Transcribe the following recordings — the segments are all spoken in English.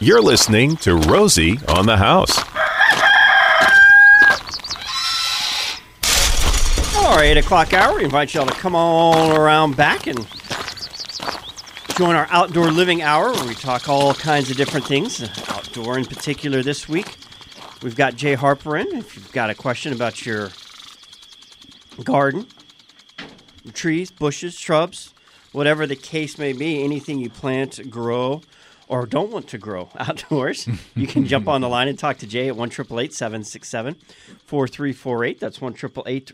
You're listening to Rosie on the House. Right, 8 o'clock hour. We invite y'all to come on around back and join our outdoor living hour where we talk all kinds of different things, outdoor in particular this week. We've got Jay Harper in. If you've got a question about your garden, trees, bushes, shrubs, whatever the case may be, anything you plant, grow, or don't want to grow outdoors, you can jump on the line and talk to Jay at 1 767 4348. That's 1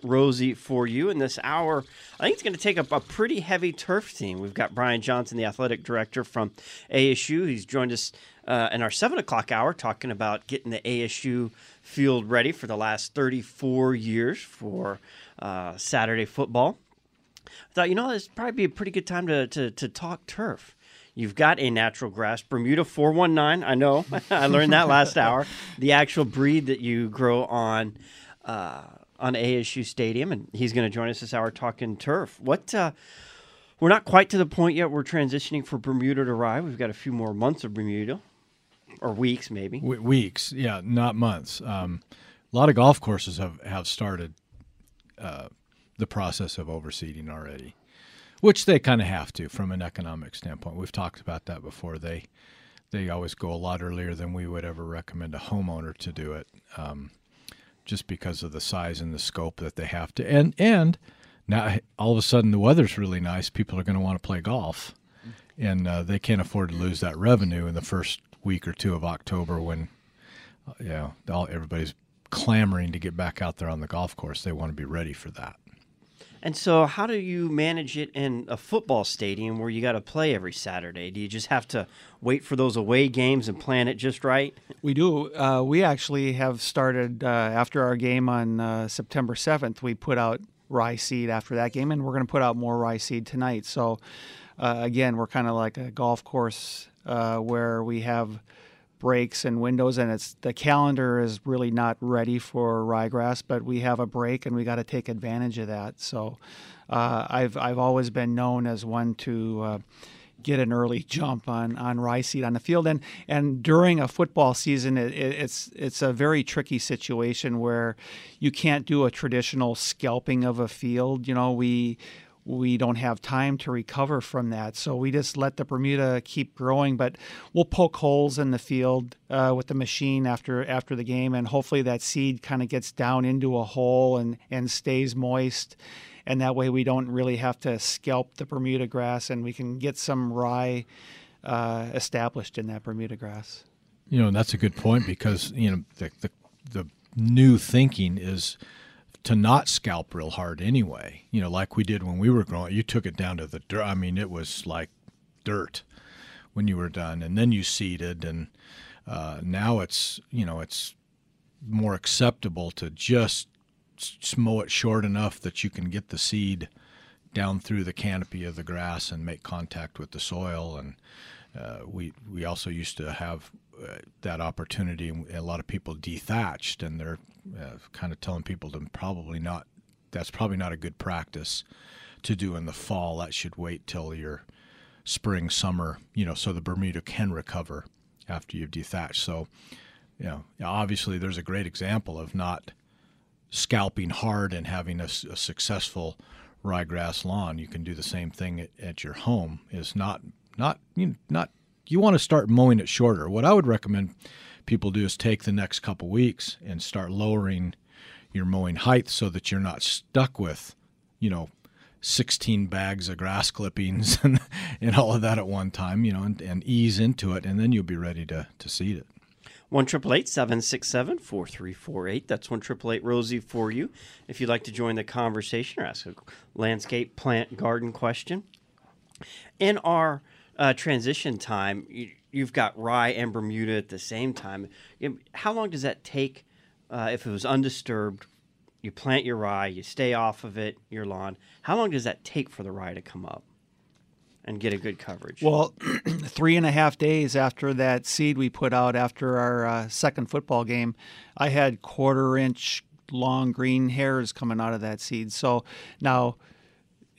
Rosie for you. In this hour, I think it's going to take up a pretty heavy turf team. We've got Brian Johnson, the athletic director from ASU. He's joined us uh, in our 7 o'clock hour talking about getting the ASU field ready for the last 34 years for uh, Saturday football. I thought, you know, this probably be a pretty good time to, to, to talk turf. You've got a natural grass, Bermuda 419. I know, I learned that last hour. The actual breed that you grow on uh, on ASU Stadium, and he's going to join us this hour talking turf. What? Uh, we're not quite to the point yet. We're transitioning for Bermuda to rye. We've got a few more months of Bermuda, or weeks maybe. W- weeks, yeah, not months. Um, a lot of golf courses have have started uh, the process of overseeding already which they kind of have to from an economic standpoint. We've talked about that before. They they always go a lot earlier than we would ever recommend a homeowner to do it, um, just because of the size and the scope that they have to. And and now all of a sudden the weather's really nice. People are going to want to play golf, and uh, they can't afford to lose that revenue in the first week or two of October when uh, you know all, everybody's clamoring to get back out there on the golf course. They want to be ready for that. And so, how do you manage it in a football stadium where you got to play every Saturday? Do you just have to wait for those away games and plan it just right? We do. Uh, we actually have started uh, after our game on uh, September 7th. We put out rye seed after that game, and we're going to put out more rye seed tonight. So, uh, again, we're kind of like a golf course uh, where we have breaks and windows, and it's the calendar is really not ready for ryegrass, but we have a break and we got to take advantage of that. So uh, I've I've always been known as one to. Uh, get an early jump on, on rye seed on the field and and during a football season it, it, it's it's a very tricky situation where you can't do a traditional scalping of a field you know we we don't have time to recover from that. So we just let the Bermuda keep growing, but we'll poke holes in the field uh, with the machine after after the game, and hopefully that seed kind of gets down into a hole and and stays moist. And that way we don't really have to scalp the Bermuda grass, and we can get some rye uh, established in that Bermuda grass. You know, that's a good point because you know the the, the new thinking is to not scalp real hard anyway. You know, like we did when we were growing. You took it down to the dirt. I mean, it was like dirt when you were done, and then you seeded, and uh, now it's you know it's more acceptable to just mow it short enough that you can get the seed down through the canopy of the grass and make contact with the soil. And uh, we we also used to have that opportunity. A lot of people dethatched, and they're uh, kind of telling people to probably not. That's probably not a good practice to do in the fall. That should wait till your spring, summer. You know, so the Bermuda can recover after you've dethatched. So, you know, obviously there's a great example of not scalping hard and having a, a successful ryegrass lawn. You can do the same thing at, at your home. Is not not you know, not you want to start mowing it shorter. What I would recommend people do is take the next couple weeks and start lowering your mowing height so that you're not stuck with, you know, 16 bags of grass clippings and, and all of that at one time, you know, and, and ease into it, and then you'll be ready to, to seed it. One triple eight seven six seven four three four eight. That's one triple eight Rosie for you. If you'd like to join the conversation or ask a landscape, plant, garden question. In our uh, transition time, you, have got rye and Bermuda at the same time. How long does that take uh, if it was undisturbed? You plant your rye, you stay off of it, your lawn. How long does that take for the rye to come up and get a good coverage? Well, three and a half days after that seed we put out after our uh, second football game, I had quarter inch long green hairs coming out of that seed. So now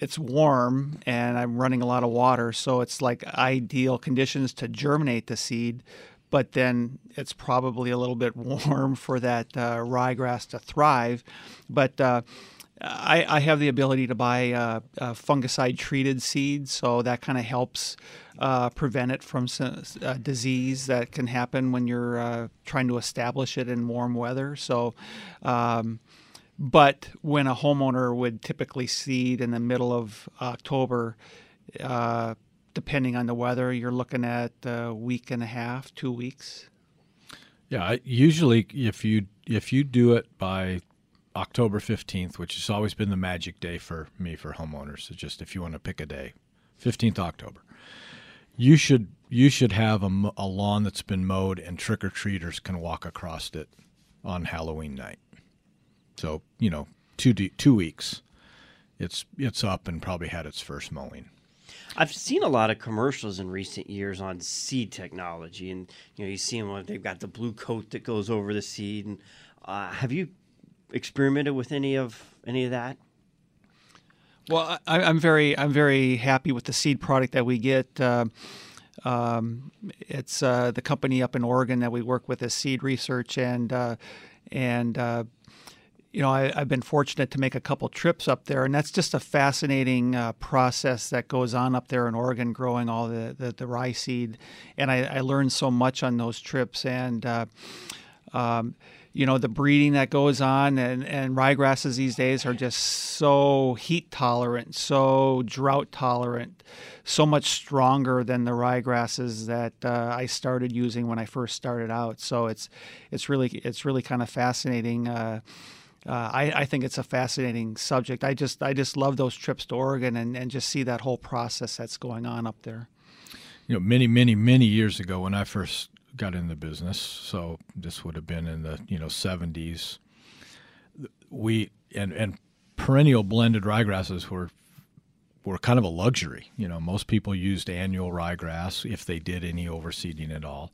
it's warm and I'm running a lot of water, so it's like ideal conditions to germinate the seed. but then it's probably a little bit warm for that uh, ryegrass to thrive. But uh, I, I, have the ability to buy uh, fungicide treated seeds, so that kind of helps uh, prevent it from some, uh, disease that can happen when you're uh, trying to establish it in warm weather. So, um, but when a homeowner would typically seed in the middle of October, uh, depending on the weather, you're looking at a week and a half, two weeks. Yeah, usually if you if you do it by October 15th, which has always been the magic day for me for homeowners. It's just if you want to pick a day, 15th October. You should you should have a, a lawn that's been mowed and trick or treaters can walk across it on Halloween night. So, you know, 2 2 weeks. It's it's up and probably had its first mowing. I've seen a lot of commercials in recent years on seed technology, and you know you see them. They've got the blue coat that goes over the seed. And uh, have you experimented with any of any of that? Well, I, am very I'm very happy with the seed product that we get. Uh, um, it's uh, the company up in Oregon that we work with is Seed Research, and uh, and uh, you know I, have been fortunate to make a couple trips up there, and that's just a fascinating uh, process that goes on up there in Oregon, growing all the the, the rye seed, and I, I, learned so much on those trips, and uh, um, you know the breeding that goes on and, and ryegrasses these days are just so heat tolerant so drought tolerant so much stronger than the ryegrasses that uh, I started using when I first started out. So it's it's really it's really kind of fascinating uh, I, I, think it's a fascinating subject. I just I just love those trips to Oregon and, and just see that whole process that's going on up there. You know, many many many years ago when I first got in the business, so this would have been in the you know 70s. We and and perennial blended ryegrasses were were kind of a luxury. You know, most people used annual ryegrass if they did any overseeding at all.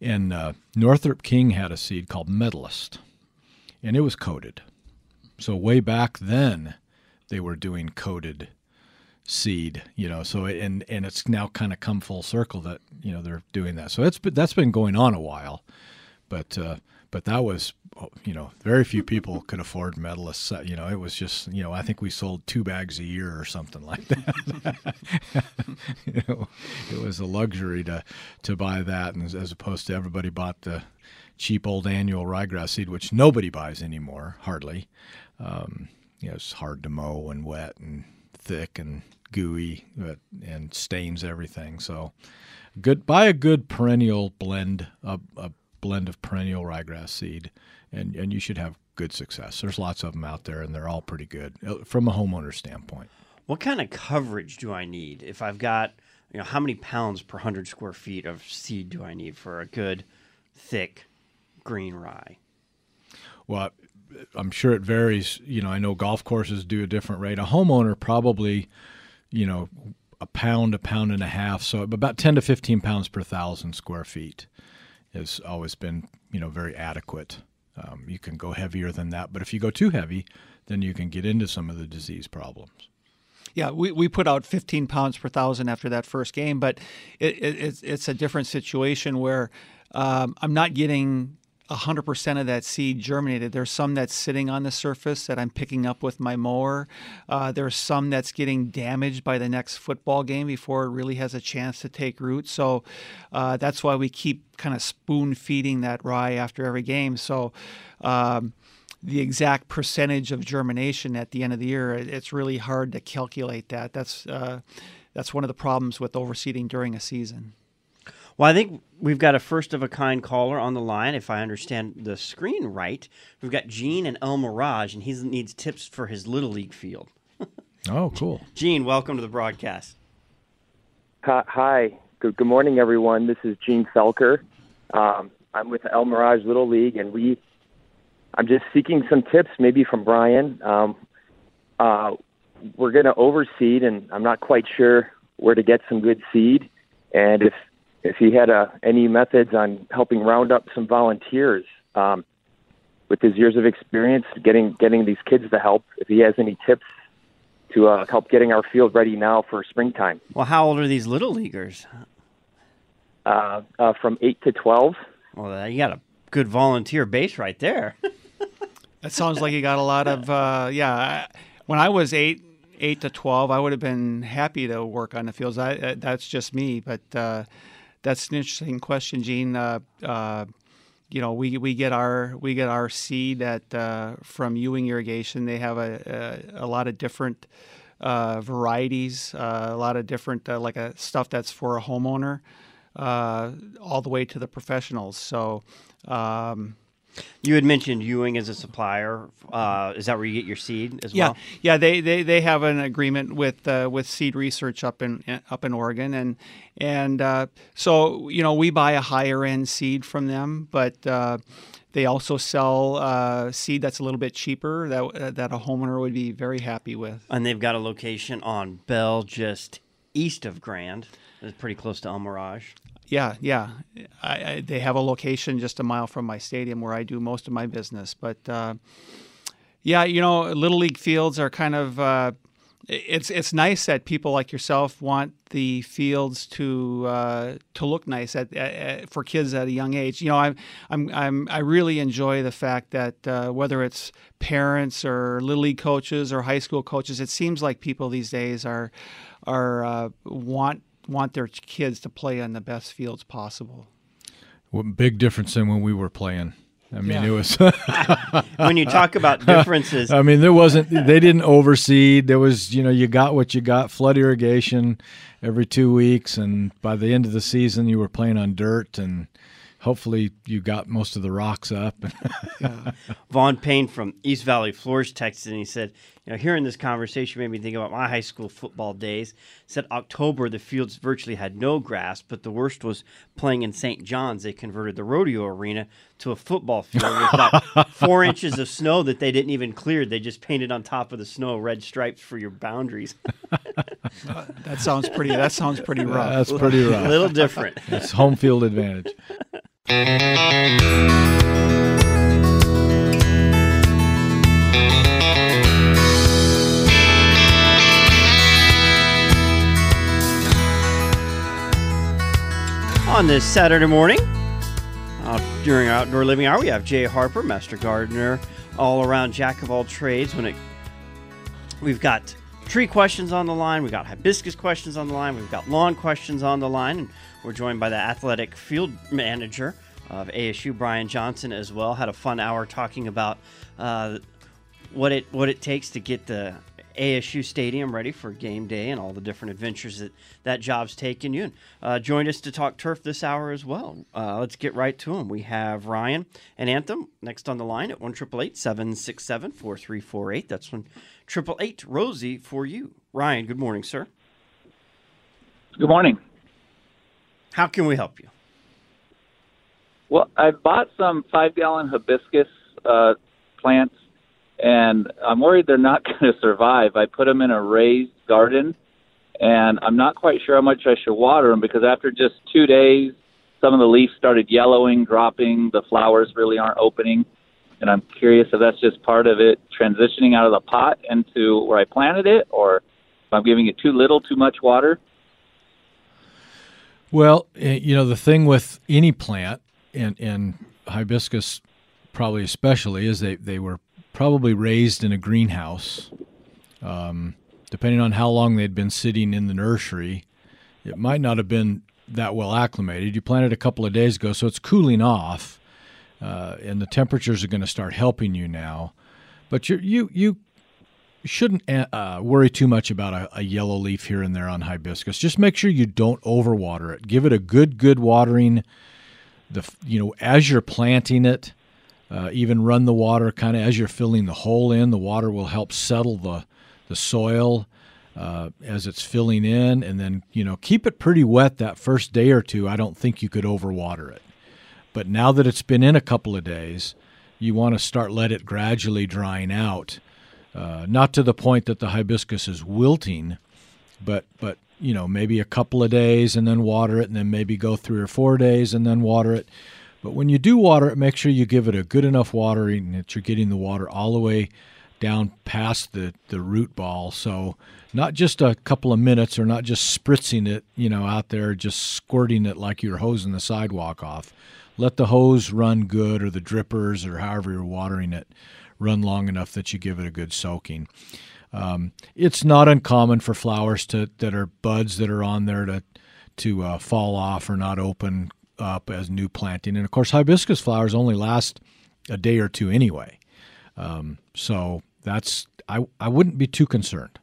And uh, Northrup King had a seed called Medalist, and it was coated. So way back then, they were doing coated seed, you know. So and and it's now kind of come full circle that you know they're doing that. So that's that's been going on a while, but uh, but that was you know very few people could afford medalists. You know, it was just you know I think we sold two bags a year or something like that. you know, it was a luxury to to buy that, and as opposed to everybody bought the cheap old annual ryegrass seed, which nobody buys anymore, hardly. Um, you know, it's hard to mow and wet and thick and gooey but, and stains everything. So, good buy a good perennial blend, a, a blend of perennial ryegrass seed, and and you should have good success. There's lots of them out there, and they're all pretty good uh, from a homeowner standpoint. What kind of coverage do I need if I've got you know how many pounds per hundred square feet of seed do I need for a good thick green rye? Well, I'm sure it varies. You know, I know golf courses do a different rate. A homeowner probably you know, a pound, a pound and a half. So about 10 to 15 pounds per thousand square feet has always been, you know, very adequate. Um, you can go heavier than that, but if you go too heavy, then you can get into some of the disease problems. Yeah, we, we put out 15 pounds per thousand after that first game, but it, it, it's, it's a different situation where um, I'm not getting 100% of that seed germinated. There's some that's sitting on the surface that I'm picking up with my mower. Uh, there's some that's getting damaged by the next football game before it really has a chance to take root. So uh, that's why we keep kind of spoon feeding that rye after every game. So um, the exact percentage of germination at the end of the year, it's really hard to calculate that. That's uh, that's one of the problems with overseeding during a season. Well, I think we've got a first of a kind caller on the line. If I understand the screen right, we've got Gene and El Mirage, and he needs tips for his little league field. oh, cool. Gene, welcome to the broadcast. Hi. Good, good morning, everyone. This is Gene Felker. Um, I'm with El Mirage Little League, and we. I'm just seeking some tips, maybe from Brian. Um, uh, we're going to overseed, and I'm not quite sure where to get some good seed. And if if he had uh, any methods on helping round up some volunteers um, with his years of experience, getting getting these kids to help. If he has any tips to uh, help getting our field ready now for springtime. Well, how old are these little leaguers? uh, uh, from eight to twelve. Well, you got a good volunteer base right there. That sounds like you got a lot of uh, yeah. When I was eight, eight to twelve, I would have been happy to work on the fields. I, uh, that's just me, but uh, that's an interesting question, Gene. Uh, uh, you know, we, we get our we get our seed at uh, from Ewing Irrigation. They have a a, a lot of different uh, varieties, uh, a lot of different uh, like a stuff that's for a homeowner, all the way to the professionals. So. Um, you had mentioned Ewing as a supplier. Uh, is that where you get your seed as yeah, well? Yeah, they, they, they have an agreement with uh, with Seed Research up in up in Oregon, and and uh, so you know we buy a higher end seed from them, but uh, they also sell uh, seed that's a little bit cheaper that that a homeowner would be very happy with. And they've got a location on Bell, just east of Grand. It's pretty close to El Mirage. Yeah, yeah. I, I, they have a location just a mile from my stadium where I do most of my business. But uh, yeah, you know, little league fields are kind of. Uh, it's it's nice that people like yourself want the fields to uh, to look nice at, at, for kids at a young age. You know, I'm I'm, I'm I really enjoy the fact that uh, whether it's parents or little league coaches or high school coaches, it seems like people these days are are uh, want want their kids to play on the best fields possible. Well, big difference than when we were playing. I mean, Yeah. it was. when you talk about differences, I mean, there wasn't. They didn't overseed. There was, you know, you got what you got. Flood irrigation every two weeks, and by the end of the season, you were playing on dirt, and hopefully, you got most of the rocks up. Vaughn Payne from East Valley Floors texted and he said, you know, hearing this conversation made me think about my high school football days. Said October the fields virtually had no grass, but the worst was playing in St. John's. They converted the rodeo arena to a football field with about four inches of snow that they didn't even clear. They just painted on top of the snow red stripes for your boundaries. That sounds pretty. That sounds pretty rough. That's pretty rough. a little different. It's home field advantage. On this Saturday morning, uh, during our outdoor living hour, we have Jay Harper, Master Gardener, all around jack of all trades. When it, we've got tree questions on the line, we've got hibiscus questions on the line, we've got lawn questions on the line, and we're joined by the athletic field manager of ASU, Brian Johnson, as well. Had a fun hour talking about uh, what it what it takes to get the ASU Stadium ready for game day and all the different adventures that that job's taken you. And uh, joined us to talk turf this hour as well. Uh, let's get right to them. We have Ryan and Anthem next on the line at one triple eight seven six seven four three four eight. That's one triple eight Rosie for you. Ryan, good morning, sir. Good morning. How can we help you? Well, I bought some five gallon hibiscus uh, plants, and I'm worried they're not going to survive. I put them in a raised garden, and I'm not quite sure how much I should water them because after just two days, some of the leaves started yellowing, dropping. The flowers really aren't opening. And I'm curious if that's just part of it transitioning out of the pot into where I planted it, or if I'm giving it too little, too much water. Well, eh, you know, the thing with any plant, and, and hibiscus probably especially, is they, they were probably raised in a greenhouse. Um, depending on how long they'd been sitting in the nursery, it might not have been that well acclimated. You planted a couple of days ago, so it's cooling off, uh, and the temperatures are going to start helping you now. But you you you shouldn't uh, worry too much about a, a yellow leaf here and there on hibiscus. Just make sure you don't overwater it. Give it a good good watering. The you know as you're planting it, uh, even run the water kind of as you're filling the hole in. The water will help settle the the soil uh, as it's filling in, and then you know keep it pretty wet that first day or two. I don't think you could overwater it, but now that it's been in a couple of days, you want to start let it gradually drying out. Uh, not to the point that the hibiscus is wilting, but but you know maybe a couple of days and then water it, and then maybe go three or four days and then water it. But when you do water it, make sure you give it a good enough watering that you're getting the water all the way down past the, the root ball. So not just a couple of minutes or not just spritzing it, you know, out there, just squirting it like you're hosing the sidewalk off. Let the hose run good or the drippers or however you're watering it run long enough that you give it a good soaking. Um, it's not uncommon for flowers to that are buds that are on there to to uh, fall off or not open up as new planting. And of course, hibiscus flowers only last a day or two anyway. Um, so that's I I wouldn't be too concerned.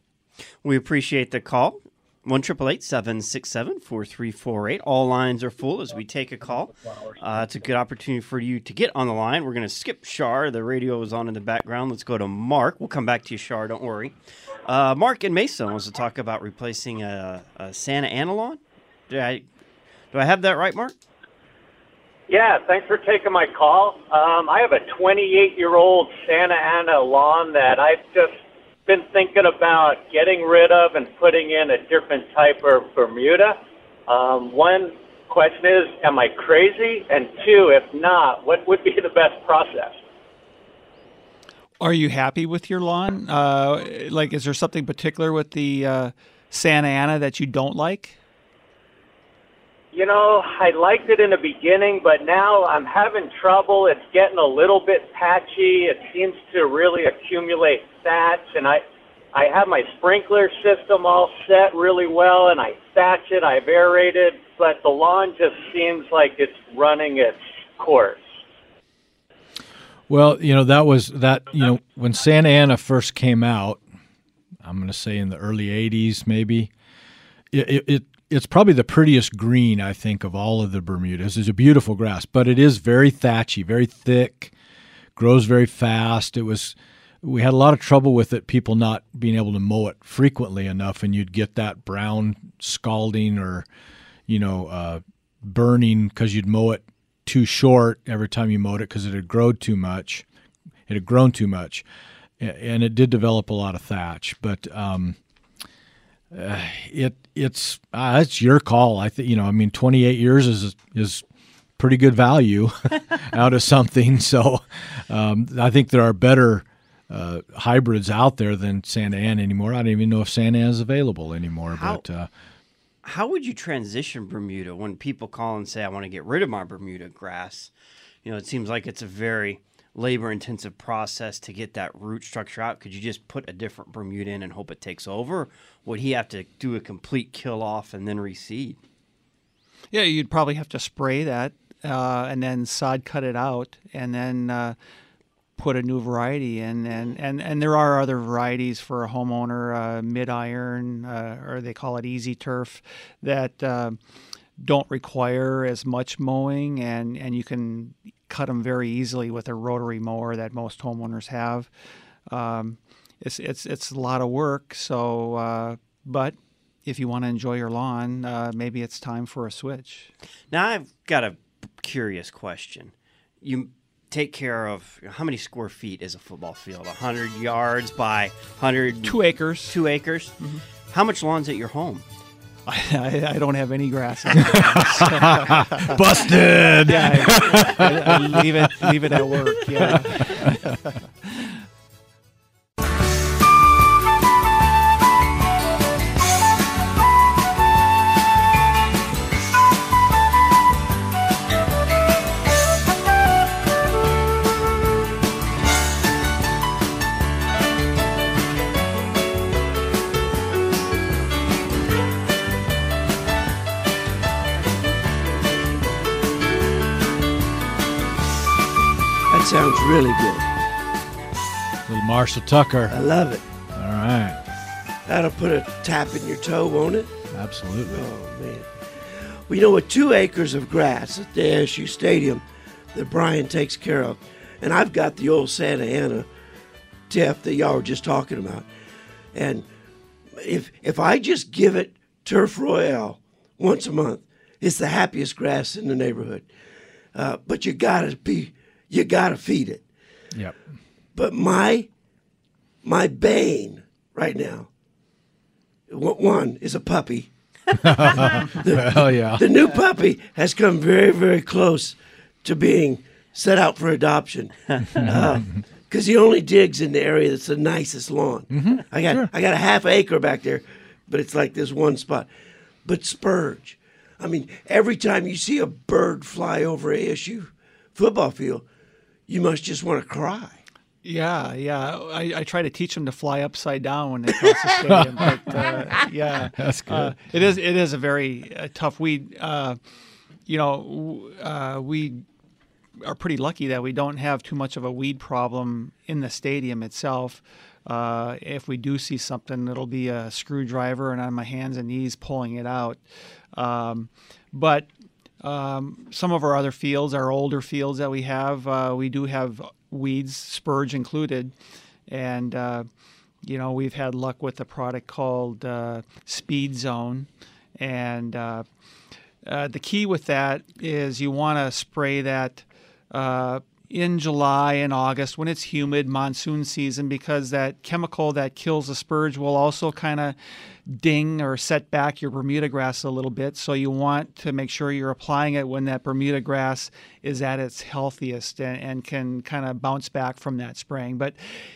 We appreciate the call. One triple eight seven six seven four three four eight. All lines are full as we take a call. Uh, it's a good opportunity for you to get on the line. We're going to skip Shar. The radio is on in the background. Let's go to Mark. We'll come back to you, Shar. Don't worry. Uh, Mark in Mesa wants to talk about replacing a, a Santa Ana lawn. Do I do I have that right, Mark? Yeah, thanks for taking my call. Um, I have a 28 year old Santa Ana lawn that I've just been thinking about getting rid of and putting in a different type of Bermuda. Um, one question is, am I crazy? And two, if not, what would be the best process? Are you happy with your lawn? Uh, like, is there something particular with the uh, Santa Ana that you don't like? You know, I liked it in the beginning, but now I'm having trouble. It's getting a little bit patchy. It seems to really accumulate thatch, and I, I have my sprinkler system all set really well, and I thatch it. I've aerated, but the lawn just seems like it's running its course. Well, you know that was that. You know when Santa Ana first came out, I'm going to say in the early '80s, maybe. It, it it's probably the prettiest green I think of all of the Bermudas. It's a beautiful grass, but it is very thatchy, very thick, grows very fast. It was we had a lot of trouble with it, people not being able to mow it frequently enough, and you'd get that brown scalding or you know uh, burning because you'd mow it too short every time you mowed it because it had grown too much. It had grown too much, and it did develop a lot of thatch, but. Um, uh, it it's uh, it's your call. I think you know. I mean, 28 years is is pretty good value out of something. So um, I think there are better uh, hybrids out there than Santa Ana anymore. I don't even know if Santa Ana is available anymore. How, but uh, how would you transition Bermuda when people call and say, "I want to get rid of my Bermuda grass"? You know, it seems like it's a very labor intensive process to get that root structure out. Could you just put a different Bermuda in and hope it takes over? Would he have to do a complete kill off and then reseed? Yeah, you'd probably have to spray that uh, and then sod cut it out and then uh, put a new variety in. And, and, and there are other varieties for a homeowner, uh, Midiron, uh, or they call it easy turf, that uh, don't require as much mowing and, and you can cut them very easily with a rotary mower that most homeowners have. Um, it's it's it's a lot of work. So, uh, but if you want to enjoy your lawn, uh, maybe it's time for a switch. Now I've got a curious question. You take care of how many square feet is a football field? hundred yards by hundred. Two acres. Two acres. Mm-hmm. How much lawn's at your home? I, I, don't have any grass. Busted. Yeah, I, I, I leave it leave it at work. Yeah. really good. Little Marshall Tucker. I love it. All right. That'll put a tap in your toe, won't it? Absolutely. Oh, man. We know with two acres of grass at the ASU Stadium that Brian takes care of, and I've got the old Santa Ana tip that y'all were just talking about. And if if I just give it Turf Royale once a month, it's the happiest grass in the neighborhood. Uh, but you gotta be you got to feed it. Yep. But my my bane right now, one is a puppy. the, Hell yeah! The new puppy has come very very close to being set out for adoption. Because because he only digs in the area that's the nicest lawn. Mm-hmm, I got sure. I got a half acre back there, but it's like this one spot. But spurge, I mean, every time you see a bird fly over ASU football field, you must just want to cry. Yeah, yeah. I, I try to teach them to fly upside down when they cross the stadium. but uh, yeah, That's good. Uh, it is. It is a very uh, tough weed. Uh, you know, w- uh, we are pretty lucky that we don't have too much of a weed problem in the stadium itself. Uh, if we do see something, it'll be a screwdriver and on my hands and knees pulling it out. Um, but um, some of our other fields, our older fields that we have, uh, we do have weeds, spurge included, and uh, you know we've had luck with a product called uh, Speed Zone, and uh, uh, the key with that is you want to spray that uh, in July and August when it's humid, monsoon season, because that chemical that kills the spurge will also kind of ding or set back your Bermuda grass a little bit. So you want to make sure you're applying it when that Bermuda grass is at its healthiest and, and can kind of bounce back from that spraying. But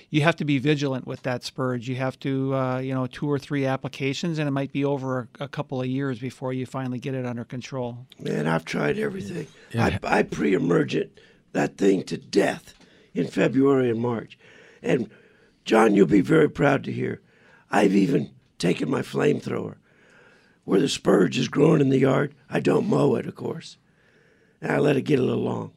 you have to be vigilant with that spurge. You have to, uh, you know, two or three applications, and it might be over a, a couple of years before you finally get it under control. Man, I've tried everything. Yeah. I, I pre-emergent that thing to death in February and March. And John, you'll be very proud to hear. I've even taken my flamethrower where the spurge is growing in the yard. I don't mow it, of course, and I let it get a little long.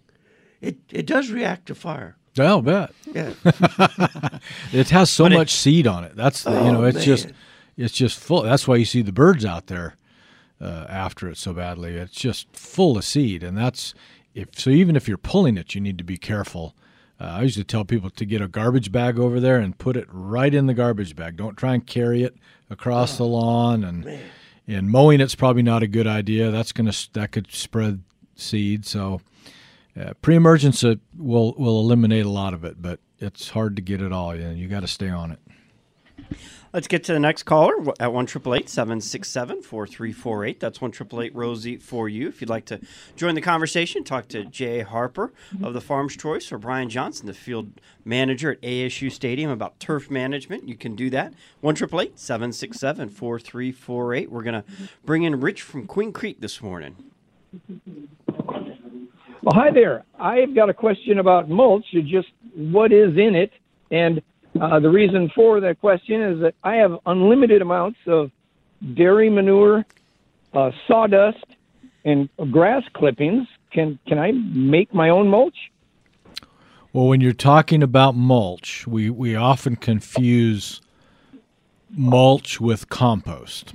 It it does react to fire. I'll bet. Yeah. It has so But it- much seed on it. That's the, you know, Oh, it's just it's just full. That's why you see the birds out there uh, after it so badly. It's just full of seed, and that's if so. Even if you're pulling it, you need to be careful. Uh, I used to tell people to get a garbage bag over there and put it right in the garbage bag. Don't try and carry it across the lawn, and and mowing it's probably not a good idea. That's gonna that could spread seed. So uh, pre-emergence will will eliminate a lot of it, but it's hard to get it all. You, you got to stay on it. Let's get to the next caller at 1 767 4348. That's 1 Rosie for you. If you'd like to join the conversation, talk to Jay Harper of the Farm's Choice or Brian Johnson, the field manager at ASU Stadium, about turf management. You can do that. 1 767 4348. We're going to bring in Rich from Queen Creek this morning. Well, hi there. I've got a question about mulch. Just what is in it, and uh, the reason for that question is that I have unlimited amounts of dairy manure, uh, sawdust, and grass clippings. Can can I make my own mulch? Well, when you're talking about mulch, we, we often confuse mulch with compost.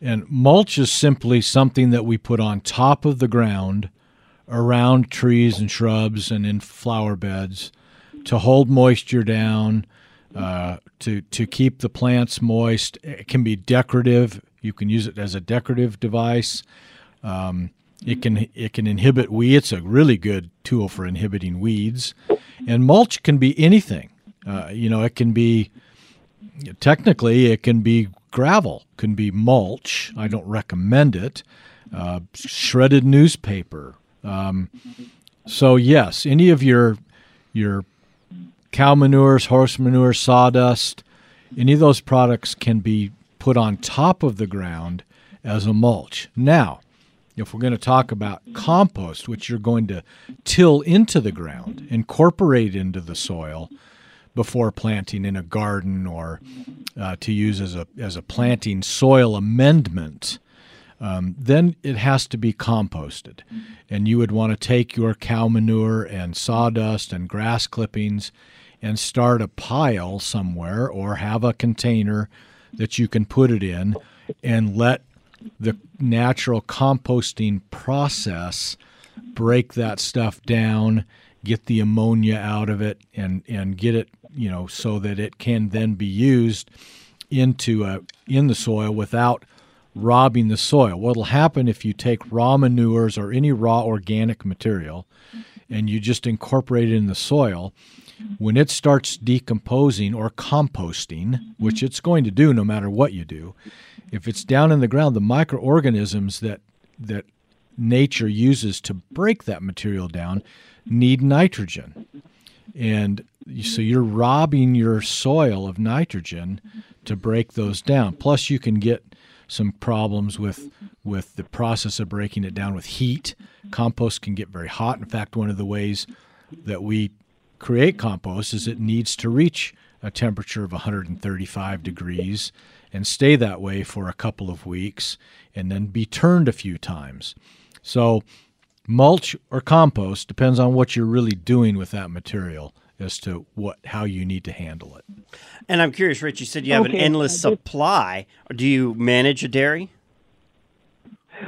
And mulch is simply something that we put on top of the ground around trees and shrubs and in flower beds to hold moisture down, uh, to, to keep the plants moist. It can be decorative. You can use it as a decorative device. Um, it can it can inhibit weeds. It's a really good tool for inhibiting weeds. And mulch can be anything. Uh, you know, it can be technically it can be gravel, can be mulch. I don't recommend it. Uh, shredded newspaper. Um, so yes, any of your your cow manures, horse manure, sawdust, any of those products can be put on top of the ground as a mulch. Now, if we're going to talk about compost, which you're going to till into the ground, incorporate into the soil before planting in a garden or uh, to use as a as a planting soil amendment, um, then it has to be composted. And you would want to take your cow manure and sawdust and grass clippings and start a pile somewhere or have a container that you can put it in and let the natural composting process break that stuff down, get the ammonia out of it, and, and get it, you know, so that it can then be used into a, in the soil without robbing the soil. What'll happen if you take raw manures or any raw organic material and you just incorporate it in the soil, when it starts decomposing or composting, mm-hmm. which it's going to do no matter what you do, if it's down in the ground, the microorganisms that that nature uses to break that material down need nitrogen. And so you're robbing your soil of nitrogen to break those down. Plus, you can get some problems with with the process of breaking it down with heat. Compost can get very hot. In fact, one of the ways that we create compost is it needs to reach a temperature of 135 degrees and stay that way for a couple of weeks and then be turned a few times. So, mulch or compost depends on what you're really doing with that material as to what how you need to handle it. And I'm curious, Rich. You said you have an endless supply. Do you manage a dairy?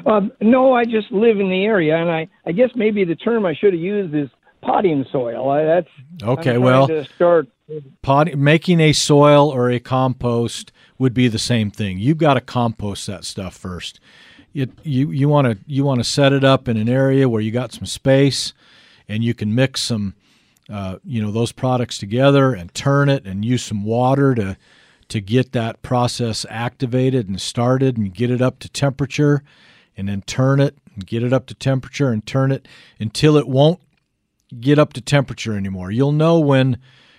Um, no, I just live in the area, and I, I guess maybe the term I should have used is potting soil. I, that's Okay, well- to start. Pot, making a soil or a compost would be the same thing. You've got to compost that stuff first. It, you you want to you want to set it up in an area where you got some space, and you can mix some, uh, you know, those products together and turn it and use some water to to get that process activated and started and get it up to temperature, and then turn it and get it up to temperature and turn it until it won't get up to temperature anymore. You'll know when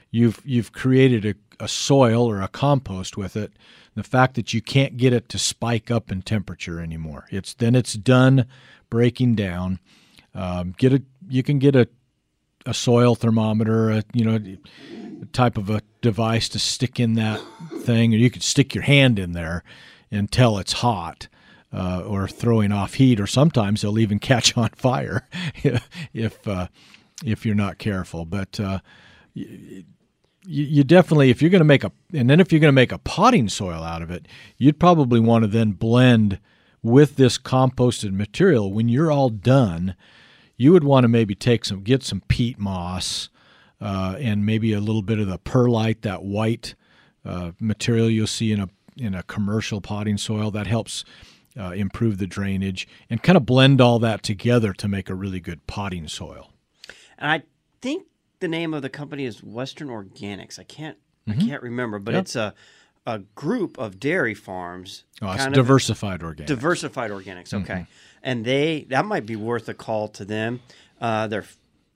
you've you've created a, a soil or a compost with it. The fact that you can't get it to spike up in temperature anymore. It's then it's done breaking down. Um, get a you can get a a soil thermometer, a, you know, type of a device to stick in that thing, or you could stick your hand in there and tell it's hot. Uh, or throwing off heat, or sometimes they'll even catch on fire if uh, if you're not careful. But uh, you, you definitely, if you're going to make a, and then if you're going to make a potting soil out of it, you'd probably want to then blend with this composted material. When you're all done, you would want to maybe take some, get some peat moss, uh, and maybe a little bit of the perlite, that white uh, material you'll see in a in a commercial potting soil that helps uh, improve the drainage, and kind of blend all that together to make a really good potting soil. And I think the name of the company is Western Organics. I can't I Mhm. can't remember, but Yep. it's a a group of dairy farms. Oh, it's of- diversified organics. Diversified organics. Okay, Mhm. and they that might be worth a call to them. Uh, their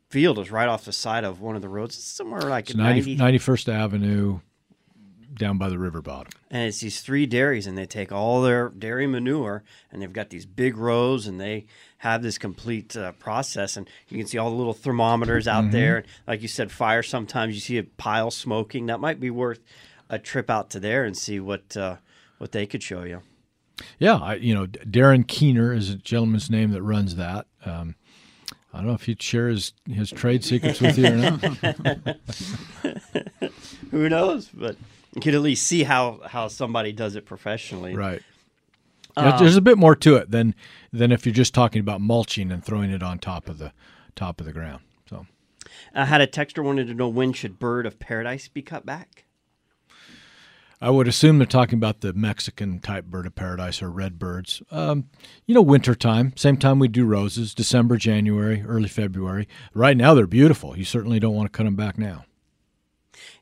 field is right off the side of one of the roads. It's somewhere like It's 90, 90, 91st Avenue down by the river bottom. and it's these three dairies and they take all their dairy manure and they've got these big rows and they have this complete uh, process and you can see all the little thermometers out Mhm. there like you said fire sometimes you see a pile smoking that might be worth a trip out to there and see what uh, what they could show you Yeah, I, you know, Darren Keener is a gentleman's name that runs that. Um, I don't know if he'd share his, his trade secrets with you or not. who knows but you can at least see how how somebody does it professionally Right. Um, There's a bit more to it than than if you're just talking about mulching and throwing it on top of the top of the ground. So I had a texter wanted to know when should bird of paradise be cut back I would assume they're talking about the Mexican type bird of paradise or red birds. Um, you know, winter time, same time we do roses, December, January, early February. Right now they're beautiful. You certainly don't want to cut them back now.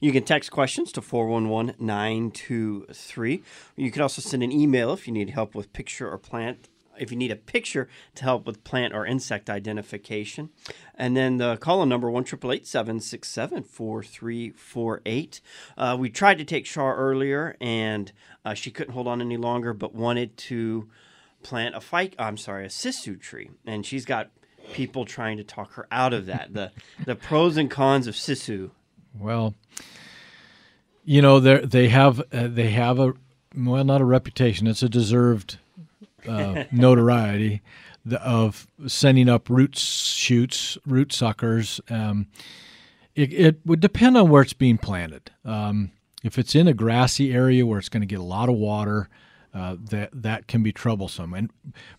You can text questions to 411 923. You can also send an email if you need help with picture or plant. If you need a picture to help with plant or insect identification. And then the call in number 1 767 4348. Uh, We tried to take Shar earlier and uh, she couldn't hold on any longer but wanted to plant a fight. I'm sorry, a sissoo tree. And she's got people trying to talk her out of that. The, the pros and cons of sissoo. Well, you know they they have uh, they have a well not a reputation. It's a deserved uh, notoriety the, of sending up root shoots, root suckers. Um, it, it would depend on where it's being planted. Um, if it's in a grassy area where it's going to get a lot of water, uh, that that can be troublesome. And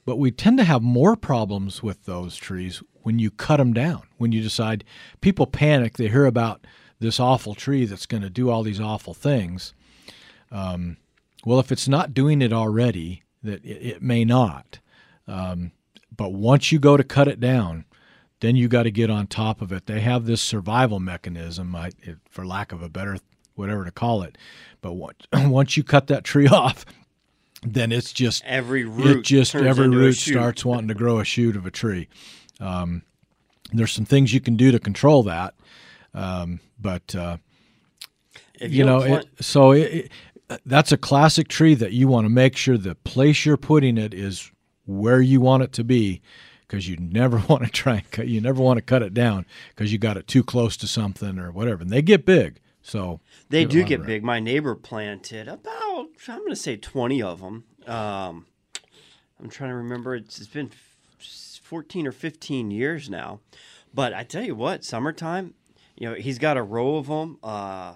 but we tend to have more problems with those trees when you cut them down. When you decide people panic, they hear about this awful tree that's going to do all these awful things. Um, well, if it's not doing it already, that it, it may not. Um, but once you go to cut it down, then you got to get on top of it. They have this survival mechanism, I, it, for lack of a better whatever to call it. But once once you cut that tree off, then it's just Every root It just every root starts wanting to grow a shoot of a tree. Um, there's some things you can do to control that. Um, but uh, If you know, plant- it, so it, it, that's a classic tree that you want to make sure the place you're putting it is where you want it to be, because you never want to try and cut, you never want to cut it down because you got it too close to something or whatever, and they get big. So They give it a do get big. My neighbor planted about, I'm going to say 20 of them. Um, I'm trying to remember. It's, it's been 14 or 15 years now. But I tell you what, summertime, you know, he's got a row of them uh,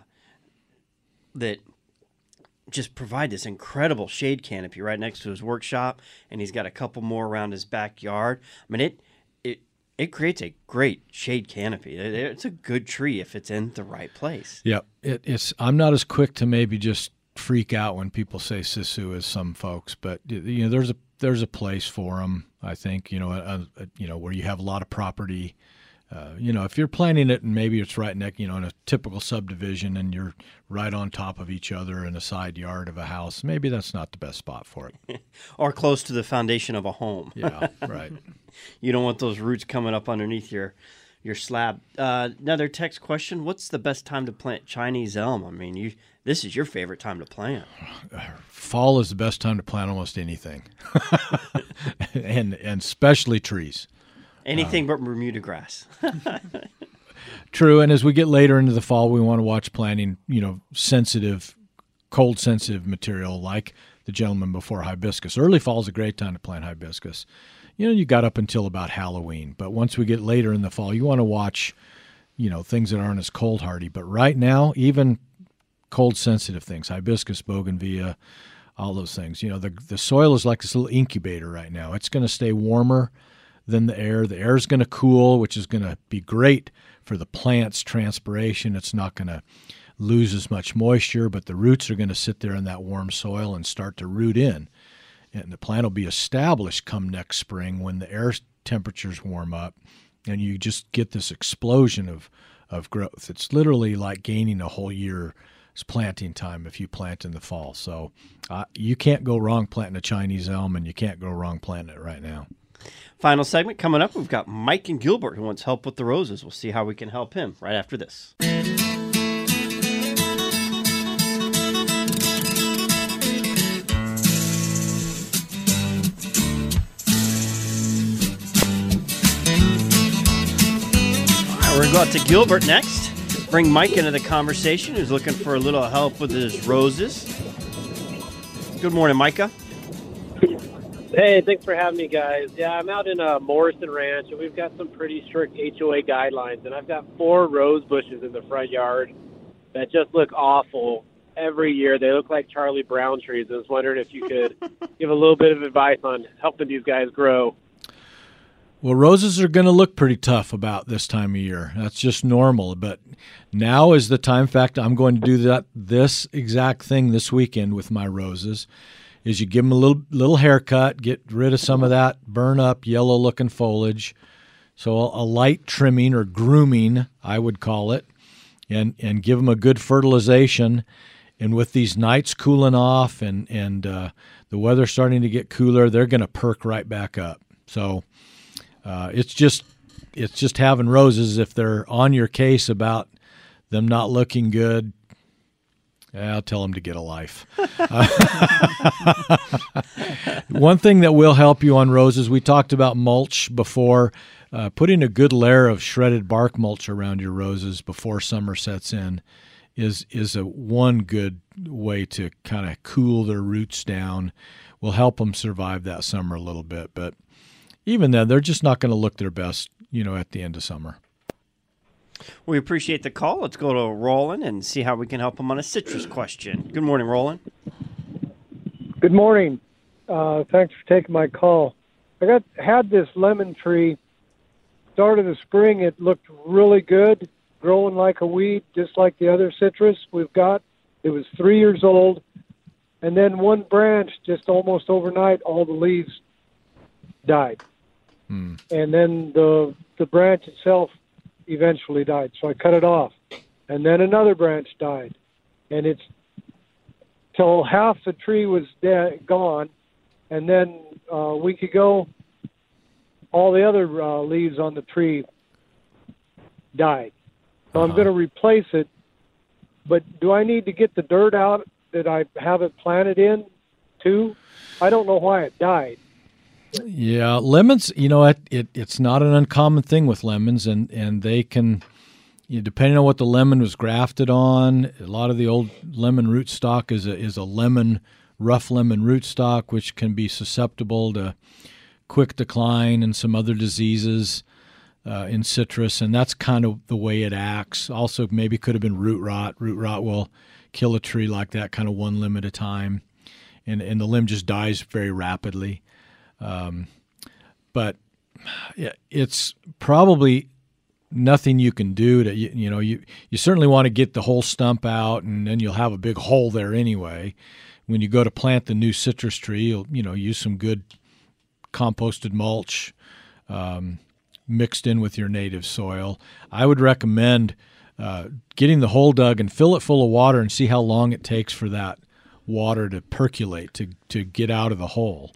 that just provide this incredible shade canopy right next to his workshop. And he's got a couple more around his backyard. I mean, it, it, it creates a great shade canopy. It- It's a good tree if it's in the right place. Yep. It, it's I'm not as quick to maybe just freak out when people say sissoo as some folks, but you know there's a there's a place for them. I think you know a, a, you know where you have a lot of property. Uh, you know, if you're planting it and maybe it's right next, you know, in a typical subdivision and you're right on top of each other in a side yard of a house, maybe that's not the best spot for it. or close to the foundation of a home. Yeah, right. you don't want those roots coming up underneath your your slab. Uh, another text question: What's the best time to plant Chinese elm? I mean, you this is your favorite time to plant. Fall is the best time to plant almost anything, and and especially trees. Anything but Bermuda grass. True, and as we get later into the fall, we want to watch planting, you know, sensitive, cold sensitive material like the gentleman before hibiscus. Early fall is a great time to plant hibiscus. You know, you got up until about Halloween, but once we get later in the fall, you want to watch, you know, things that aren't as cold hardy. But right now, even cold sensitive things, hibiscus, bougainvillea, all those things. You know, the the soil is like this little incubator right now. It's going to stay warmer than the air. The air is going to cool, which is going to be great for the plant's transpiration. It's not going to lose as much moisture, but the roots are going to sit there in that warm soil and start to root in. And the plant will be established come next spring when the air temperatures warm up and you just get this explosion of, of growth. It's literally like gaining a whole year's planting time if you plant in the fall. So uh, you can't go wrong planting a Chinese elm, and you can't go wrong planting it right now. Final segment coming up. We've got Mike and Gilbert who wants help with the roses. We'll see how we can help him right after this. We're going to go out to Gilbert next. Bring Mike into the conversation, who's looking for a little help with his roses. Good morning, Micah. Hey, thanks for having me, guys. Yeah, I'm out in uh, Morrison Ranch, and we've got some pretty strict HOA guidelines, and I've got four rose bushes in the front yard that just look awful every year. They look like Charlie Brown trees. I was wondering if you could give a little bit of advice on helping these guys grow. Well, roses are going to look pretty tough about this time of year. That's just normal. But now is the time. In fact, I'm going to do that this exact thing this weekend with my roses. Is you give them a little little haircut, get rid of some of that burn up yellow looking foliage. So a, light trimming or grooming, I would call it, and and give them a good fertilization. And with these nights cooling off and and uh, the weather starting to get cooler, they're going to perk right back up. So uh, it's just it's just having roses. If they're on your case about them not looking good, yeah, I'll tell them to get a life. One thing that will help you on roses, we talked about mulch before. Uh, putting a good layer of shredded bark mulch around your roses before summer sets in is is a one good way to kind of cool their roots down. Will help them survive that summer a little bit, but even then, they're just not going to look their best, you know, at the end of summer. We appreciate the call. Let's go to Roland and see how we can help him on a citrus question. Good morning, Roland. Good morning. Uh, thanks for taking my call. I got had this lemon tree. Start of the spring, it looked really good, growing like a weed, just like the other citrus we've got. It was three years old, and then one branch, just almost overnight, all the leaves died, and then the the branch itself eventually died. So I cut it off, and then another branch died, and it's till half the tree was dead, gone, and then uh, a week ago, all the other uh, leaves on the tree died. so I'm going to replace it. But do I need to get the dirt out that I have it planted in too? I don't know why it died. Yeah, lemons. You know, it, it it's not an uncommon thing with lemons, and and they can, you know, depending on what the lemon was grafted on. A lot of the old lemon rootstock is a is a lemon rough lemon root stock, which can be susceptible to quick decline and some other diseases uh, in citrus, and that's kind of the way it acts. Also, maybe could have been root rot. Root rot will kill a tree like that, kind of one limb at a time, and and the limb just dies very rapidly. Um, but it's probably nothing you can do to you, you know you you certainly want to get the whole stump out, and then you'll have a big hole there anyway. When you go to plant the new citrus tree, you'll you know use some good composted mulch. Um, mixed in with your native soil. I would recommend uh, getting the hole dug and fill it full of water and see how long it takes for that water to percolate to, to get out of the hole.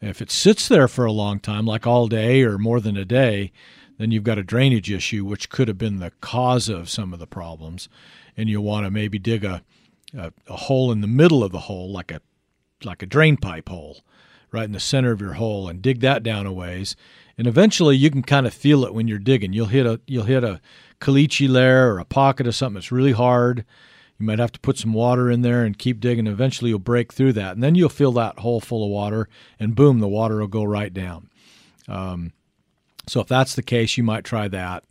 If it sits there for a long time, like all day or more than a day, then you've got a drainage issue, which could have been the cause of some of the problems. And you'll want to maybe dig a, a, a hole in the middle of the hole, like a like a drain pipe hole, right in the center of your hole, and dig that down a ways and eventually you can kind of feel it when you're digging. You'll hit a you'll hit a caliche layer or a pocket of something that's really hard. You might have to put some water in there and keep digging. Eventually you'll break through that, and then you'll fill that hole full of water, and boom, the water will go right down. Um, so if that's the case, you might try that.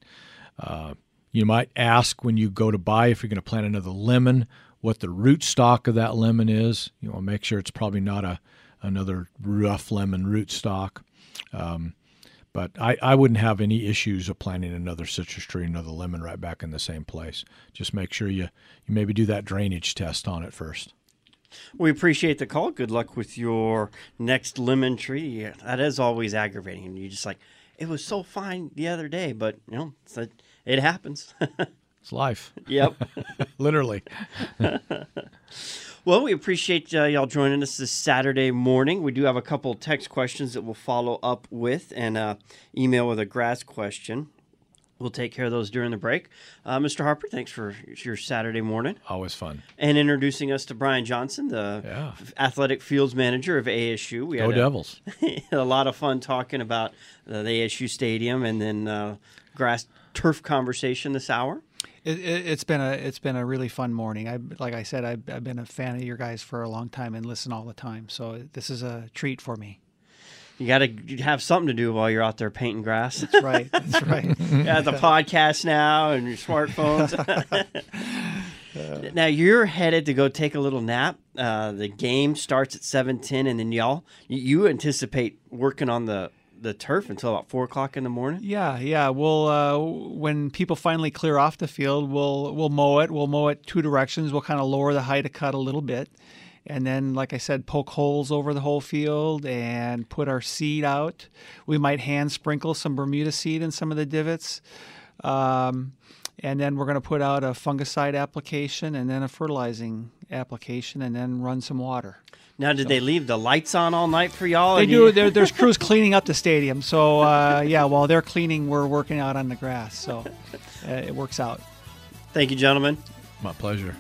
Uh, you might ask when you go to buy if you're going to plant another lemon what the root stock of that lemon is. You want to make sure it's probably not a another rough lemon root stock. Um, but I, I wouldn't have any issues of planting another citrus tree, another lemon right back in the same place. Just make sure you, you maybe do that drainage test on it first. We appreciate the call. Good luck with your next lemon tree. That is always aggravating. And you just like, it was so fine the other day, but you know, it happens. it's life. Yep. Literally. Well, we appreciate uh, y'all joining us this Saturday morning. We do have a couple text questions that we'll follow up with and uh, email with a grass question. We'll take care of those during the break. Uh, Mr. Harper, thanks for your Saturday morning. Always fun. And introducing us to Brian Johnson, the yeah. athletic fields manager of ASU. We Go had Devils. A, a, lot of fun talking about the ASU stadium and then uh, grass turf conversation this hour. It, it, has been a it's been a really fun morning. I like I said I've, I've been a fan of your guys for a long time and listen all the time. So this is a treat for me. You got to have something to do while you're out there painting grass. That's right. That's right. yeah, the podcast now and your smartphones. now you're headed to go take a little nap. Uh, the game starts at seven ten, and then y'all you anticipate working on the the turf until about four o'clock in the morning. Yeah, yeah. We'll uh, when people finally clear off the field, we'll we'll mow it. We'll mow it two directions. We'll kind of lower the height of cut a little bit, and then, like I said, poke holes over the whole field and put our seed out. We might hand sprinkle some Bermuda seed in some of the divots. Um, and then we're going to put out a fungicide application and then a fertilizing application and then run some water. Now, did so. they leave the lights on all night for y'all? They do. You... there's crews cleaning up the stadium. So uh, yeah, while they're cleaning, we're working out on the grass. So uh, it works out. Thank you, gentlemen. My pleasure.